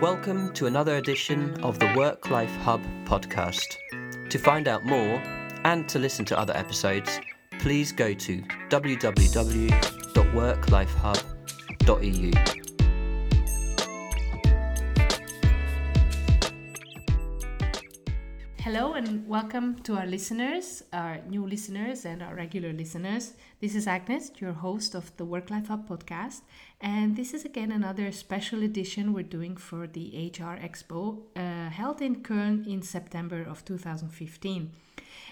Welcome to another edition of the Work Life Hub podcast. To find out more and to listen to other episodes, please go to www.worklifehub.eu. Hello and welcome to our listeners, our new listeners, and our regular listeners. This is Agnes, your host of the Work Life Hub podcast, and this is again another special edition we're doing for the HR Expo uh, held in Köln in September of 2015.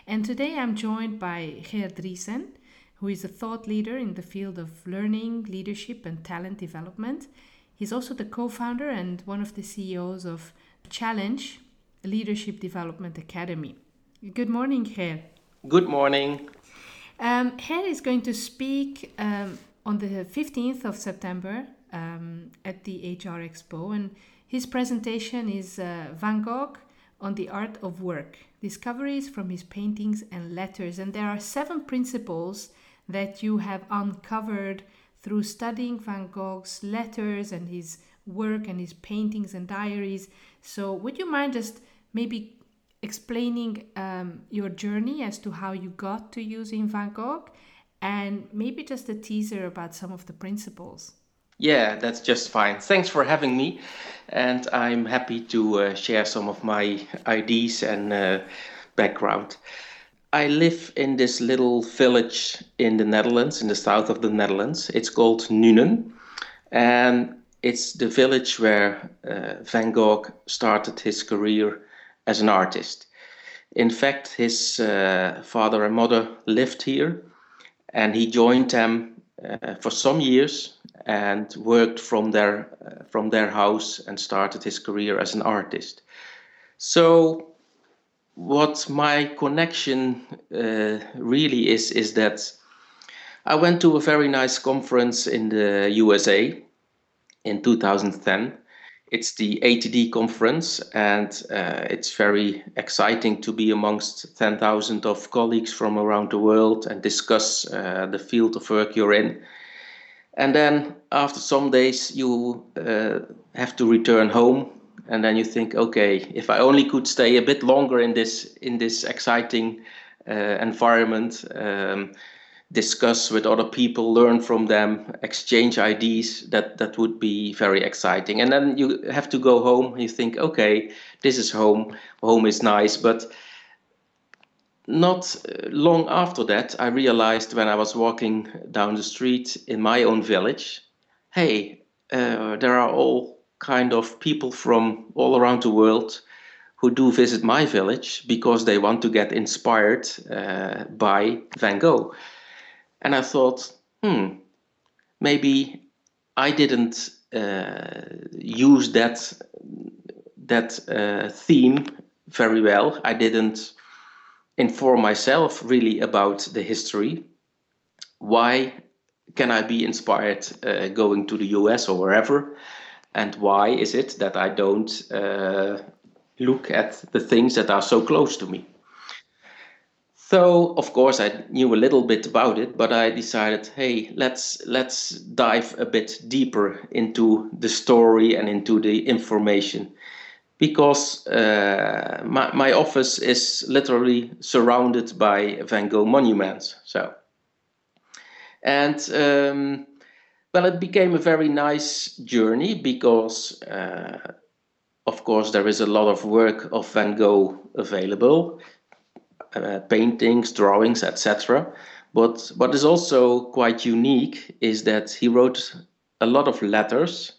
And today I'm joined by Ger Driesen, who is a thought leader in the field of learning, leadership, and talent development. He's also the co founder and one of the CEOs of Challenge Leadership Development Academy. Good morning, Ger. Good morning. Um, Ger is going to speak um, on the 15th of September um, at the HR Expo, and his presentation is uh, Van Gogh on the art of work discoveries from his paintings and letters. And there are seven principles that you have uncovered through studying Van Gogh's letters and his work and his paintings and diaries. So, would you mind just maybe explaining um, your journey as to how you got to using Van Gogh and maybe just a teaser about some of the principles? Yeah, that's just fine. Thanks for having me. And I'm happy to uh, share some of my ideas and uh, background. I live in this little village in the Netherlands, in the south of the Netherlands. It's called Nuenen. And it's the village where uh, Van Gogh started his career as an artist. In fact, his uh, father and mother lived here, and he joined them uh, for some years and worked from their uh, from their house and started his career as an artist. So, what my connection uh, really is is that I went to a very nice conference in the USA in 2010. It's the ATD conference, and uh, it's very exciting to be amongst 10,000 of colleagues from around the world and discuss uh, the field of work you're in and then after some days you uh, have to return home and then you think okay if i only could stay a bit longer in this in this exciting uh, environment um, discuss with other people learn from them exchange ideas that that would be very exciting. And then you have to go home you think okay this is home. Home is nice. But not uh, long after that, I realized when I was walking down the street in my own village, hey, uh, there are all kind of people from all around the world who do visit my village because they want to get inspired uh, by Van Gogh. And I thought, hmm, maybe I didn't uh, use that that uh, theme very well. I didn't inform myself really about the history. Why can I be inspired uh, going to the US or wherever? And why is it that I don't uh, look at the things that are so close to me? So of course I knew a little bit about it, but I decided, hey, let's let's dive a bit deeper into the story and into the information because uh, my, my office is literally surrounded by Van Gogh monuments. So, and um, well, it became a very nice journey because, uh, of course, there is a lot of work of Van Gogh available, uh, paintings, drawings, etc. But what is also quite unique is that he wrote a lot of letters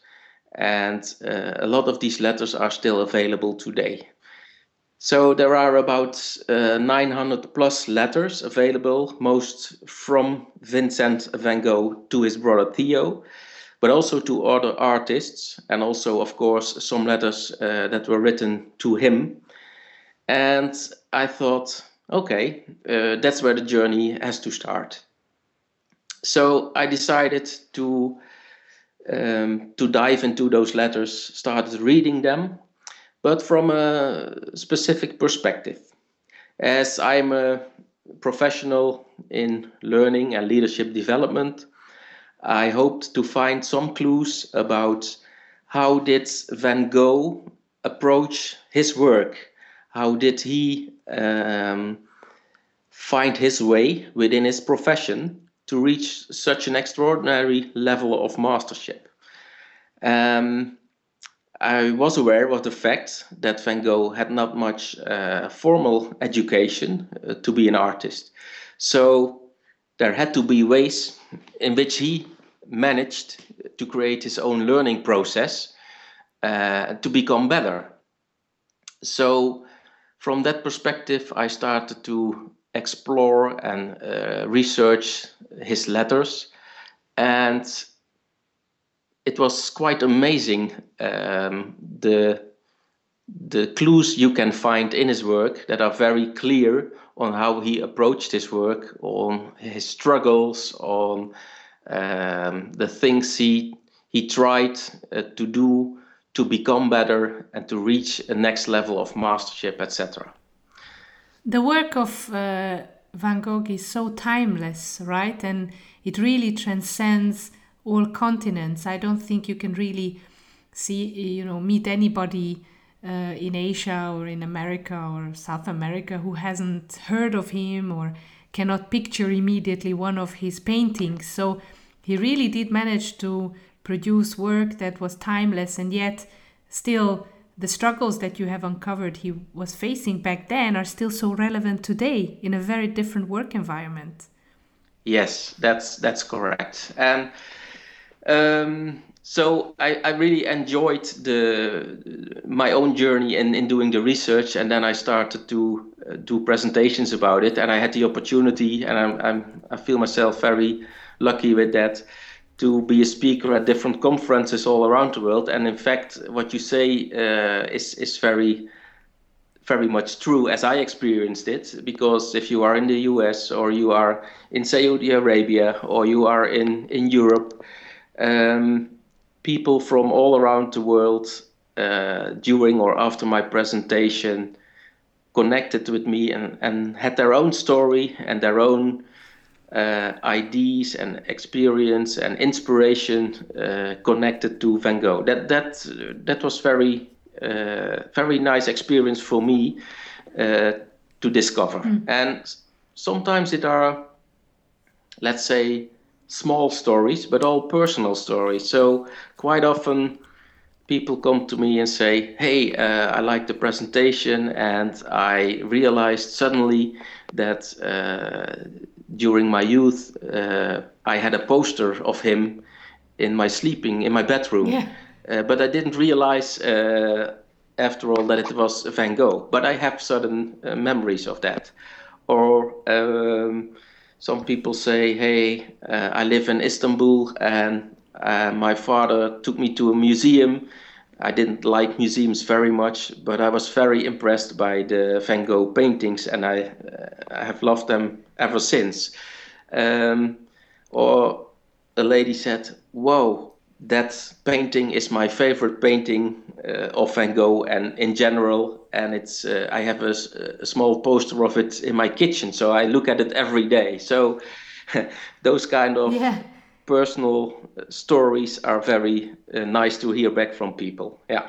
and uh, a lot of these letters are still available today. So there are about uh, 900 plus letters available, most from Vincent van Gogh to his brother Theo, but also to other artists, and also, of course, some letters uh, that were written to him. And I thought, okay, uh, that's where the journey has to start. So I decided to um, to dive into those letters, started reading them, but from a specific perspective. As I'm a professional in learning and leadership development, I hoped to find some clues about how did Van Gogh approach his work? How did he um, find his way within his profession to reach such an extraordinary level of mastership? Um, I was aware of the fact that Van Gogh had not much uh, formal education uh, to be an artist. So there had to be ways in which he managed to create his own learning process uh, to become better. So, from that perspective, I started to explore and uh, research his letters, and it was quite amazing um, the the clues you can find in his work that are very clear on how he approached his work, on his struggles, on um, the things he he tried uh, to do to become better and to reach a next level of mastership, etc. The work of uh, Van Gogh is so timeless, right? And it really transcends all continents. I don't think you can really see, you know, meet anybody uh, in Asia or in America or South America who hasn't heard of him or cannot picture immediately one of his paintings. So he really did manage to produce work that was timeless and yet still the struggles that you have uncovered he was facing back then are still so relevant today in a very different work environment. Yes, that's that's correct. And um, so I, I really enjoyed the my own journey in, in doing the research, and then I started to uh, do presentations about it, and I had the opportunity, and I'm, I'm I feel myself very lucky with that to be a speaker at different conferences all around the world. And in fact, what you say uh, is is very very much true as I experienced it. Because if you are in the U.S. or you are in Saudi Arabia or you are in in Europe, um, people from all around the world uh, during or after my presentation connected with me and, and had their own story and their own uh, ideas and experience and inspiration uh, connected to Van Gogh. That that that was very uh, very nice experience for me uh, to discover. Mm. And sometimes it are, let's say, small stories, but all personal stories. So quite often people come to me and say, "Hey, uh, I like the presentation, and I realized suddenly that uh, during my youth, uh, I had a poster of him in my sleeping in my bedroom. Yeah. Uh, but I didn't realize uh, after all that it was Van Gogh. But I have certain uh, memories of that. Or um, some people say, "Hey, uh, I live in Istanbul, and uh, my father took me to a museum." I didn't like museums very much, but I was very impressed by the Van Gogh paintings, and I, I have loved them ever since. Um, or a lady said, "Whoa, that painting is my favorite painting uh, of Van Gogh, and in general, and it's uh, I have a, a, small poster of it in my kitchen, so I look at it every day." So those kind of yeah. Personal stories are very uh, nice to hear back from people. Yeah.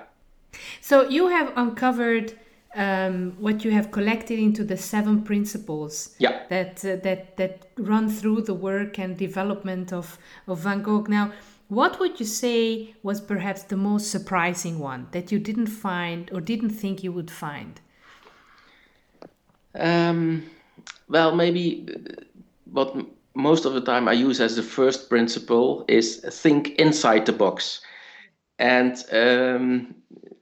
So you have uncovered um, what you have collected into the seven principles yeah. that uh, that that run through the work and development of of Van Gogh. Now, what would you say was perhaps the most surprising one that you didn't find or didn't think you would find? Um, well, maybe uh, what most of the time I use as the first principle is think inside the box. And um,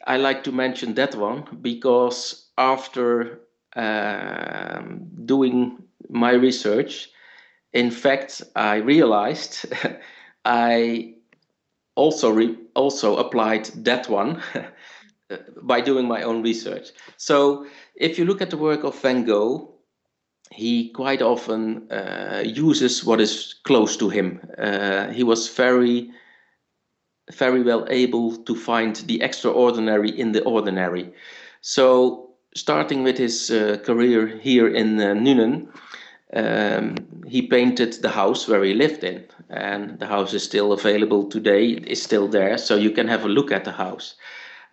I like to mention that one because after um, doing my research, in fact, I realized I also re- also applied that one by doing my own research. So, if you look at the work of Van Gogh, he quite often uh, uses what is close to him. Uh, he was very very well able to find the extraordinary in the ordinary. So, starting with his uh, career here in uh, Nuenen, um, he painted the house where he lived in, and the house is still available today. It's still there, so you can have a look at the house.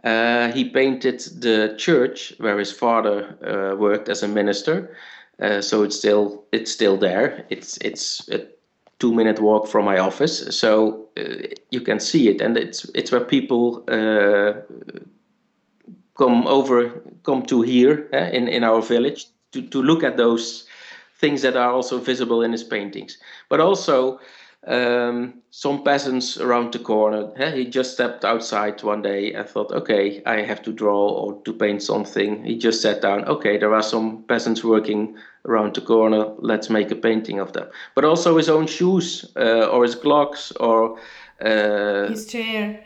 Uh, he painted the church where his father uh, worked as a minister, uh, so it's still it's still there. It's it's a two minute walk from my office, so uh, you can see it, and it's it's where people uh, come over come to here eh, in in our village to to look at those things that are also visible in his paintings, but also um, some peasants around the corner. He just stepped outside one day and thought, okay, I have to draw or to paint something. He just sat down, okay, there are some peasants working around the corner, let's make a painting of them. But also his own shoes uh, or his clocks or. Uh, his chair.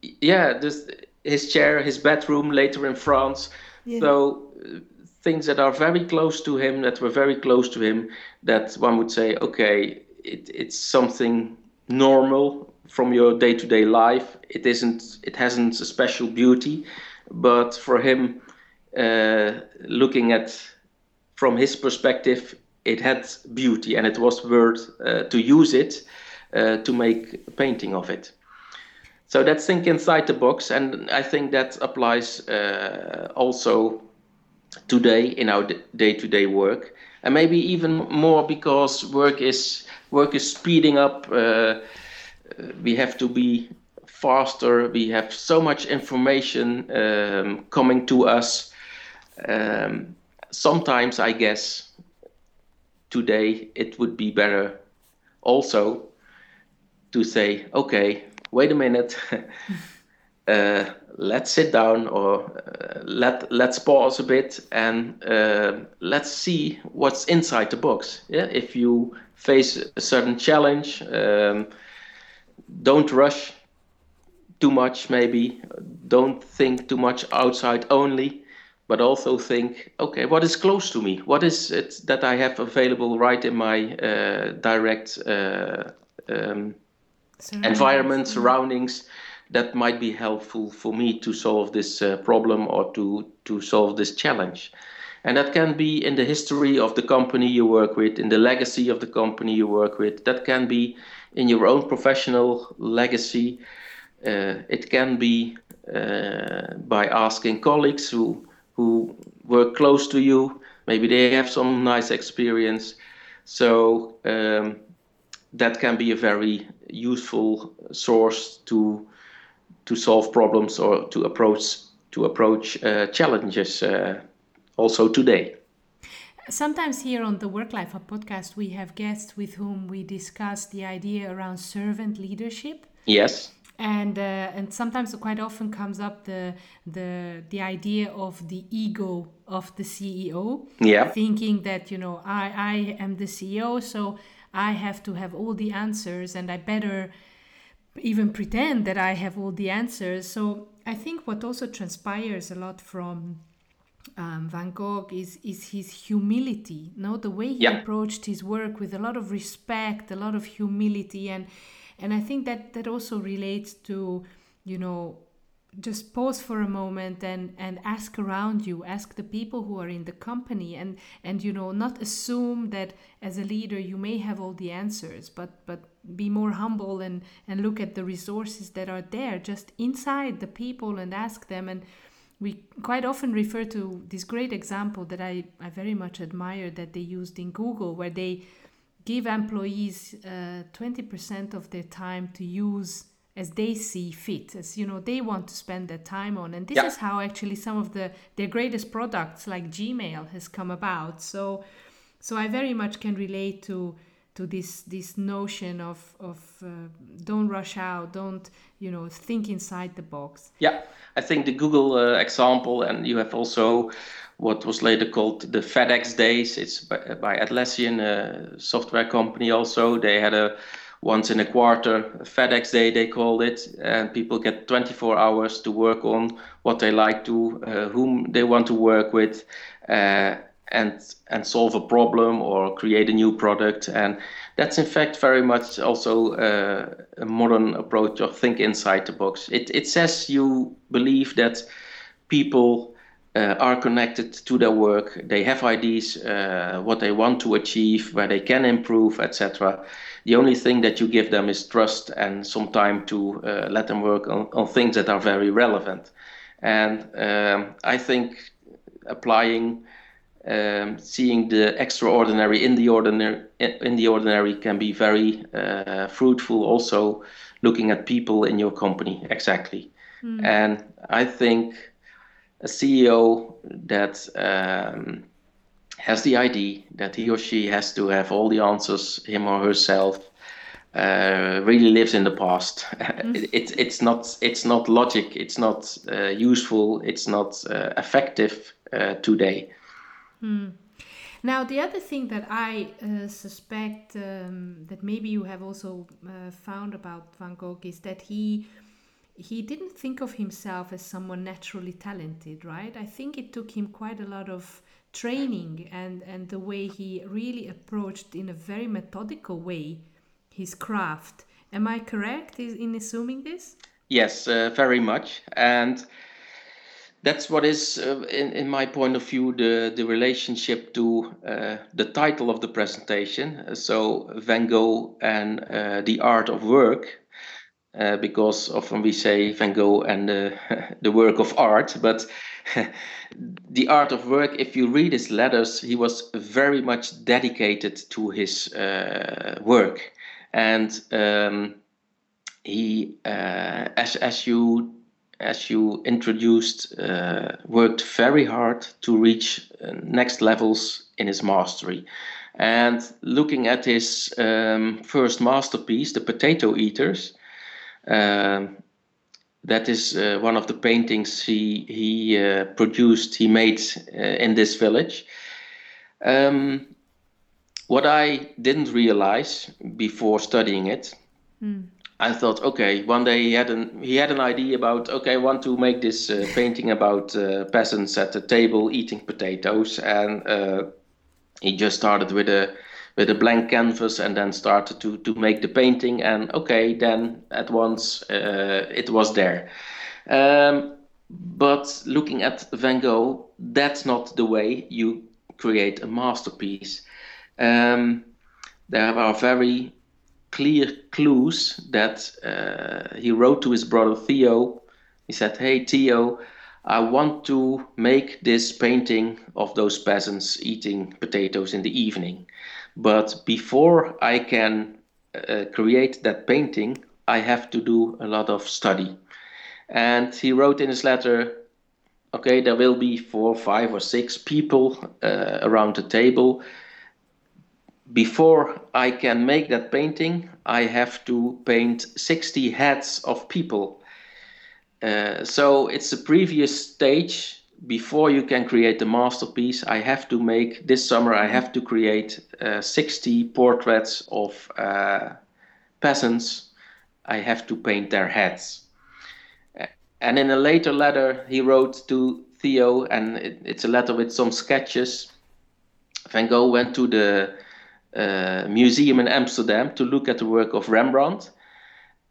Yeah, this, his chair, his bedroom later in France. Yeah. So uh, things that are very close to him, that were very close to him, that one would say, okay, it, it's something normal from your day-to-day life. It isn't. It hasn't a special beauty, but for him, uh, looking at from his perspective, it had beauty, and it was worth uh, to use it uh, to make a painting of it. So that's think inside the box, and I think that applies uh, also today in our day-to-day work, and maybe even more because work is work is speeding up. Uh, uh, we have to be faster. We have so much information um, coming to us. Um, sometimes, I guess, today it would be better also to say, okay, wait a minute. uh, let's sit down or uh, let let's pause a bit and uh, let's see what's inside the box. Yeah, if you face a certain challenge. Um, don't rush too much, maybe. Don't think too much outside only, but also think, okay, what is close to me? What is it that I have available right in my uh, direct uh, um, environment, surroundings? That might be helpful for me to solve this uh, problem or to to solve this challenge. And that can be in the history of the company you work with, in the legacy of the company you work with. That can be in your own professional legacy. Uh, it can be uh, by asking colleagues who who work close to you. Maybe they have some nice experience. So um, that can be a very useful source to to solve problems or to approach to approach uh, challenges uh, also today. Sometimes here on the Work Life Hub podcast, we have guests with whom we discuss the idea around servant leadership. Yes. And uh, and sometimes quite often comes up the the the idea of the ego of the CEO. Yeah. Thinking that you know I I am the CEO, so I have to have all the answers, and I better even pretend that I have all the answers. So I think what also transpires a lot from um, Van Gogh is is his humility. No, the way he yeah. approached his work with a lot of respect, a lot of humility, and and I think that that also relates to you know just pause for a moment and and ask around you ask the people who are in the company and and you know not assume that as a leader you may have all the answers but but be more humble and and look at the resources that are there just inside the people and ask them. And we quite often refer to this great example that I, I very much admire that they used in Google, where they give employees uh, 20% of their time to use as they see fit, as you know they want to spend their time on. And this yeah. is how actually some of the their greatest products like Gmail has come about. So so I very much can relate to to this this notion of of uh, don't rush out, don't you know think inside the box. Yeah, I think the Google uh, example, and you have also what was later called the FedEx days. It's by, by Atlassian, a software company. Also, they had a once in a quarter FedEx day they called it, and people get 24 hours to work on what they like to, uh, whom they want to work with. Uh, and and solve a problem or create a new product and that's in fact very much also uh, a modern approach of think inside the box it, it says you believe that people uh, are connected to their work. They have ideas, uh, what they want to achieve, where they can improve, etc. The only thing that you give them is trust and some time to uh, let them work on, on things that are very relevant. And um, I think applying, um, seeing the extraordinary in the ordinary, in the ordinary can be very uh, fruitful. Also, looking at people in your company exactly. Mm. And I think a CEO that um, has the idea that he or she has to have all the answers, him or herself, uh, really lives in the past. Mm. it, it, it's not it's not logic. It's not uh, useful. It's not uh, effective uh, today. Mm. Now, the other thing that I uh, suspect um, that maybe you have also uh, found about Van Gogh is that he he didn't think of himself as someone naturally talented, right? I think it took him quite a lot of training and, and the way he really approached in a very methodical way his craft. Am I correct in assuming this? Yes, uh, very much. And that's what is, uh, in, in my point of view, the, the relationship to uh, the title of the presentation. So, Van Gogh and uh, the art of work uh, because often we say Van Gogh and the, the work of art, but the art of work, if you read his letters, he was very much dedicated to his uh, work. And um, he, uh, as, as you as you introduced, uh, worked very hard to reach uh, next levels in his mastery. And looking at his um, first masterpiece, The Potato Eaters, um, that is uh, one of the paintings he he uh, produced. He made uh, in this village. Um, what I didn't realize before studying it, mm. I thought, okay, one day he had an he had an idea about, okay, I want to make this uh, painting about uh, peasants at the table eating potatoes, and uh, he just started with a with a blank canvas and then started to to make the painting. And okay then at once uh, it was there. Um, but looking at van gogh that's not the way you create a masterpiece. Um, there are very clear clues that uh, he wrote to his brother theo. He said hey theo I want to make this painting of those peasants eating potatoes in the evening. But before I can uh, create that painting, I have to do a lot of study. And he wrote in his letter, okay, there will be four, five, or six people uh, around the table. Before I can make that painting, I have to paint 60 heads of people. Uh, so it's a previous stage before you can create the masterpiece, I have to make this summer. I have to create uh, 60 portraits of uh, peasants. I have to paint their heads. And in a later letter, he wrote to Theo, and it, it's a letter with some sketches. Van Gogh went to the uh, museum in Amsterdam to look at the work of Rembrandt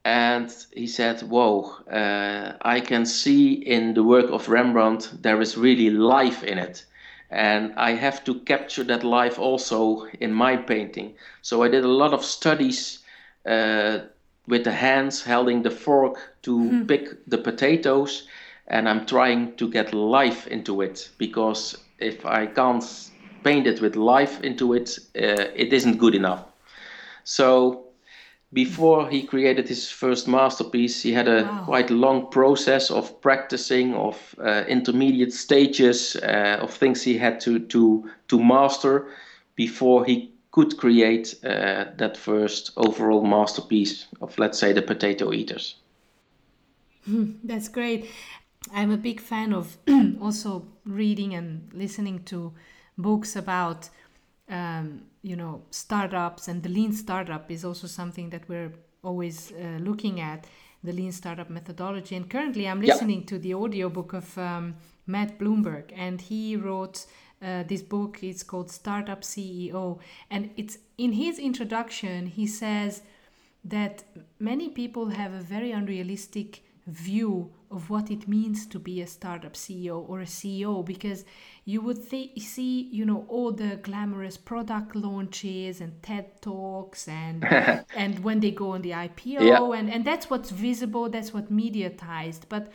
and he said, "Whoa! Uh, I can see in the work of Rembrandt there is really life in it, and I have to capture that life also in my painting." So I did a lot of studies uh, with the hands holding the fork to mm-hmm. pick the potatoes, and I'm trying to get life into it because if I can't paint it with life into it, uh, it isn't good enough. So before he created his first masterpiece, he had a wow. quite long process of practicing, of uh, intermediate stages, uh, of things he had to to to master before he could create uh, that first overall masterpiece of, let's say, the Potato Eaters. That's great. I'm a big fan of also reading and listening to books about um, you know startups and the lean startup is also something that we're always uh, looking at the lean startup methodology. And currently i'm listening to the audiobook of um, matt blumberg and he wrote uh, this book. It's called startup ceo and it's in his introduction he says that many people have a very unrealistic view of what it means to be a startup CEO or a CEO because you would th- see you know all the glamorous product launches and TED talks and and when they go on the IPO yeah. and and that's what's visible that's what mediatized but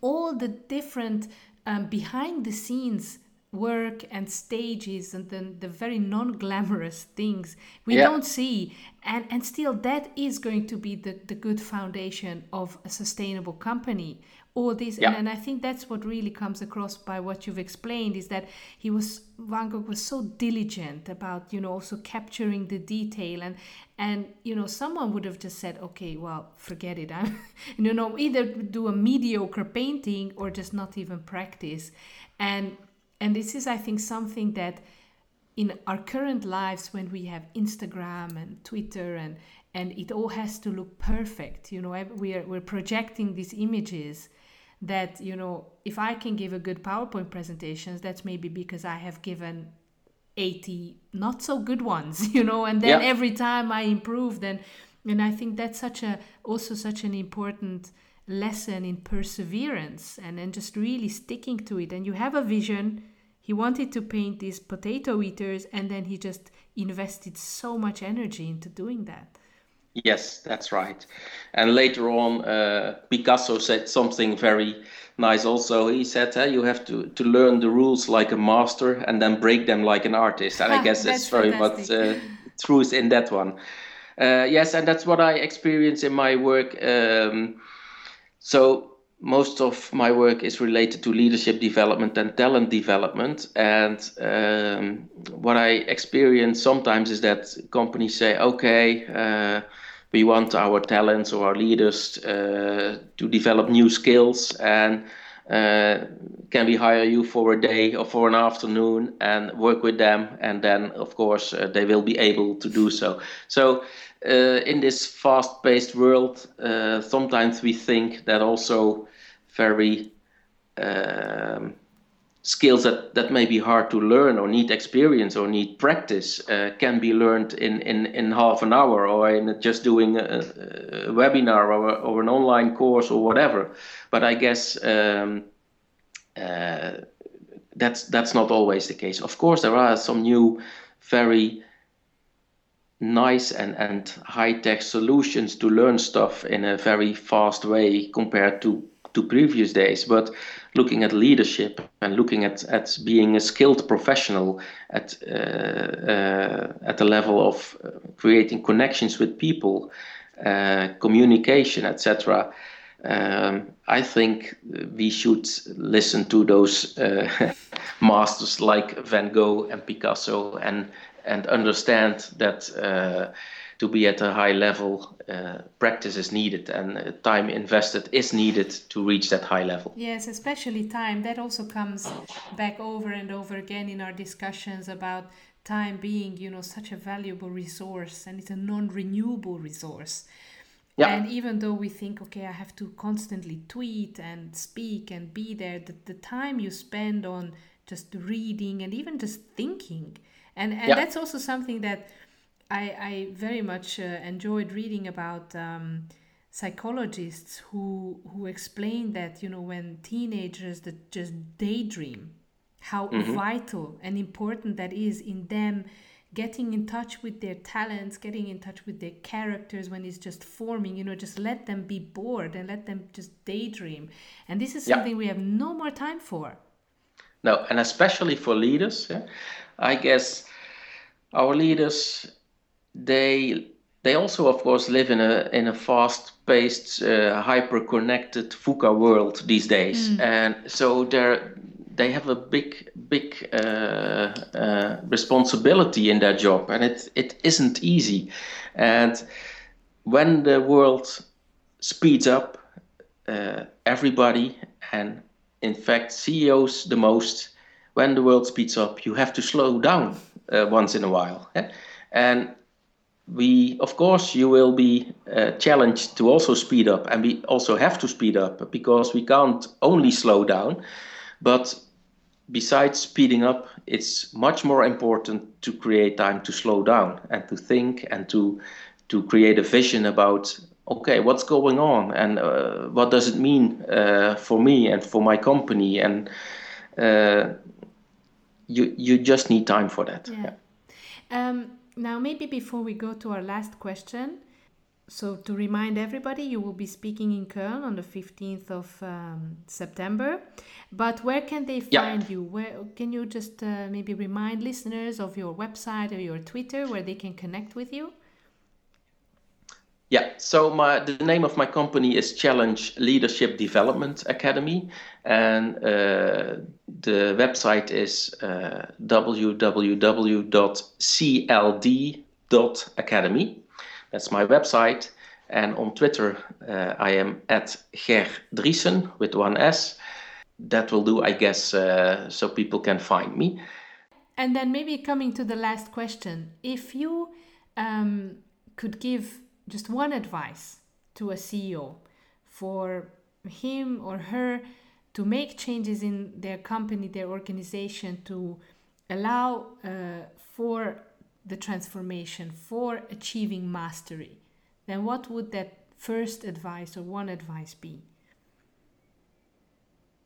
all the different um, behind the scenes work and stages and then the very non-glamorous things we yeah. don't see and and still that is going to be the, the good foundation of a sustainable company all this yeah. and, and i think that's what really comes across by what you've explained is that he was van gogh was so diligent about you know also capturing the detail and and you know someone would have just said okay well forget it i'm you know either do a mediocre painting or just not even practice and and this is, I think, something that in our current lives when we have Instagram and Twitter and and it all has to look perfect, you know, we're we're projecting these images that you know if I can give a good PowerPoint presentations, that's maybe because I have given 80 not so good ones, you know, and then yeah. every time I improve, then and I think that's such a also such an important lesson in perseverance and and just really sticking to it. And you have a vision he wanted to paint these potato eaters and then he just invested so much energy into doing that. Yes, that's right. And later on, uh, Picasso said something very nice also. He said, hey, you have to, to learn the rules like a master and then break them like an artist. And I guess that's, very much uh, truth in that one. Uh, yes, and that's what I experience in my work. Um, so most of my work is related to leadership development and talent development. And um, what I experience sometimes is that companies say, okay, uh, we want our talents or our leaders uh, to develop new skills and uh, can we hire you for a day or for an afternoon and work with them? And then of course uh, they will be able to do so. So uh, in this fast-paced world uh, sometimes we think that also very um, skills that, that may be hard to learn or need experience or need practice uh, can be learned in, in, in half an hour or in just doing a, a webinar or, or an online course or whatever. But I guess um, uh, that's that's not always the case. Of course, there are some new, very nice and, and high tech solutions to learn stuff in a very fast way compared to to previous days, but looking at leadership and looking at, at being a skilled professional at uh, uh, at the level of uh, creating connections with people, uh, communication, etc. Um, I think we should listen to those uh, masters like Van Gogh and Picasso and and understand that to be at a high level, uh, practice is needed and uh, time invested is needed to reach that high level. Yes, especially time. That also comes back over and over again in our discussions about time being, you know, such a valuable resource and it's a non-renewable resource. Yeah. And even though we think, okay, I have to constantly tweet and speak and be there, the, the time you spend on just reading and even just thinking. And, and yeah. that's also something that I, I very much uh, enjoyed reading about um, psychologists who who explain that you know when teenagers that just daydream, how mm-hmm. vital and important that is in them getting in touch with their talents, getting in touch with their characters when it's just forming, you know, just let them be bored and let them just daydream. And this is something yeah. we have no more time for. No, and especially for leaders, yeah, I guess our leaders they they also of course live in a in a fast-paced uh, hyper-connected VUCA world these days. Mm. and so they're they have a big big uh, uh, responsibility in their job and it it isn't easy. And when the world speeds up uh, everybody and in fact CEOs the most when the world speeds up you have to slow down uh, once in a while and we of course you will be uh, challenged to also speed up and we also have to speed up because we can't only slow down but besides speeding up it's much more important to create time to slow down and to think and to to create a vision about okay, what's going on and uh, what does it mean uh, for me and for my company? And uh, you you just need time for that. Yeah. yeah. Um, now, maybe before we go to our last question, so to remind everybody, you will be speaking in Köln on the 15th of um, September. But where can they find yeah. you? Where can you just uh, maybe remind listeners of your website or your Twitter where they can connect with you? Yeah, so my the name of my company is Challenge Leadership Development Academy, and uh, the website is uh, www.cld.academy. That's my website, and on Twitter uh, I am at Ger Driesen with one S. That will do, I guess, uh, so people can find me. And then maybe coming to the last question, if you um, could give just one advice to a CEO for him or her to make changes in their company, their organization, to allow uh, for the transformation, for achieving mastery, then what would that first advice or one advice be?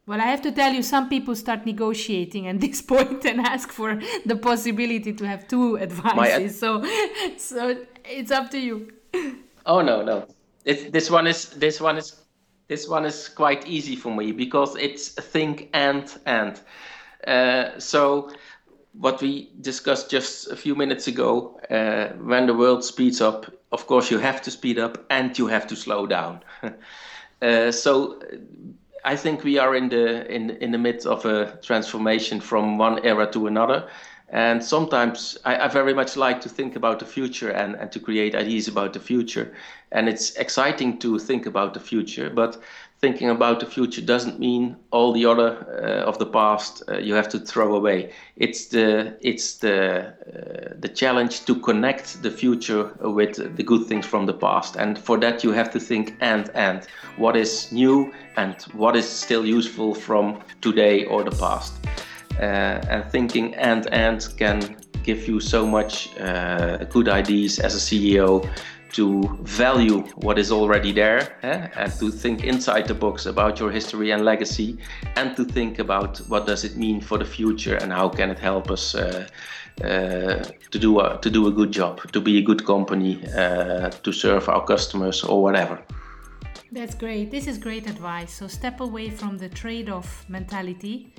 Well, I have to tell you, some people start negotiating at this point and ask for the possibility to have two advices. Ad- so, so it's up to you. Oh no, no. It, this one is this one is this one is quite easy for me because it's think and and. Uh, so what we discussed just a few minutes ago, uh, when the world speeds up, of course you have to speed up and you have to slow down. uh, so I think we are in the in in the midst of a transformation from one era to another, and sometimes I, I, very much like to think about the future and, and to create ideas about the future. And it's exciting to think about the future, but thinking about the future doesn't mean all the other uh, of the past uh, you have to throw away. It's the it's the uh, the challenge to connect the future with the good things from the past, and for that you have to think and and what is new and what is still useful from today or the past. Uh, and thinking and and can give you so much uh, good ideas as a CEO to value what is already there eh? and to think inside the box about your history and legacy and to think about what does it mean for the future and how can it help us uh, uh, to do a to do a good job to be a good company uh, to serve our customers or whatever. That's great. This is great advice. So step away from the trade-off mentality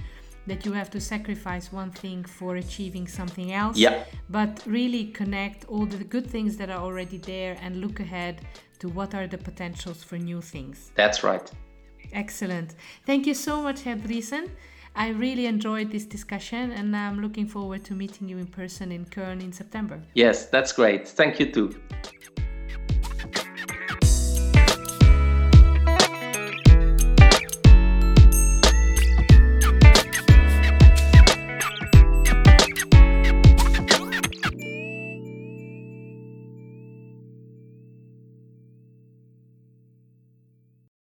that you have to sacrifice one thing for achieving something else. Yeah. But really connect all the good things that are already there and look ahead to what are the potentials for new things. That's right. Excellent. Thank you so much, Ger Driesen. I really enjoyed this discussion and I'm looking forward to meeting you in person in Köln in September. Yes, that's great. Thank you too.